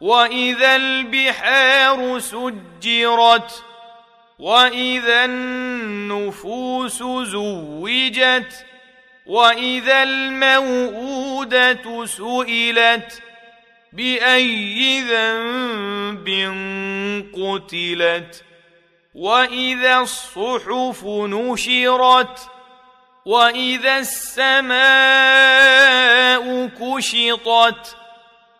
واذا البحار سجرت واذا النفوس زوجت واذا الموءوده سئلت باي ذنب قتلت واذا الصحف نشرت واذا السماء كشطت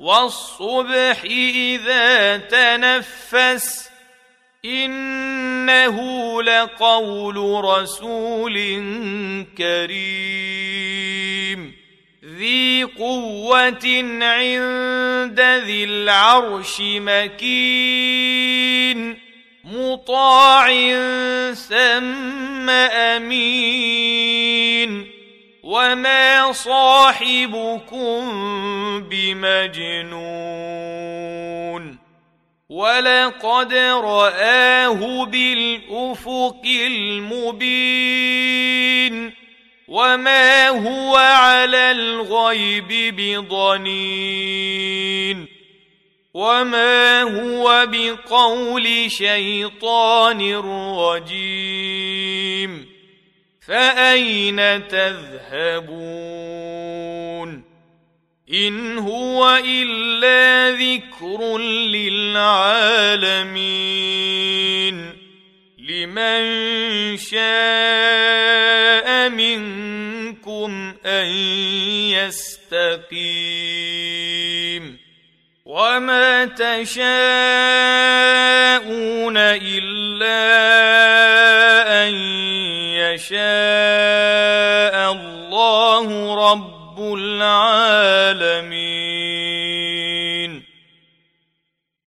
والصبح إذا تنفس إنه لقول رسول كريم. ذي قوة عند ذي العرش مكين. مطاع ثم أمين. وما صاحبكم بمجنون ولقد راه بالافق المبين وما هو على الغيب بضنين وما هو بقول شيطان رجيم فأين تذهبون؟ إن هو إلا ذكر للعالمين. لمن شاء منكم أن يستقيم. وما تشاءون يشاء الله رب العالمين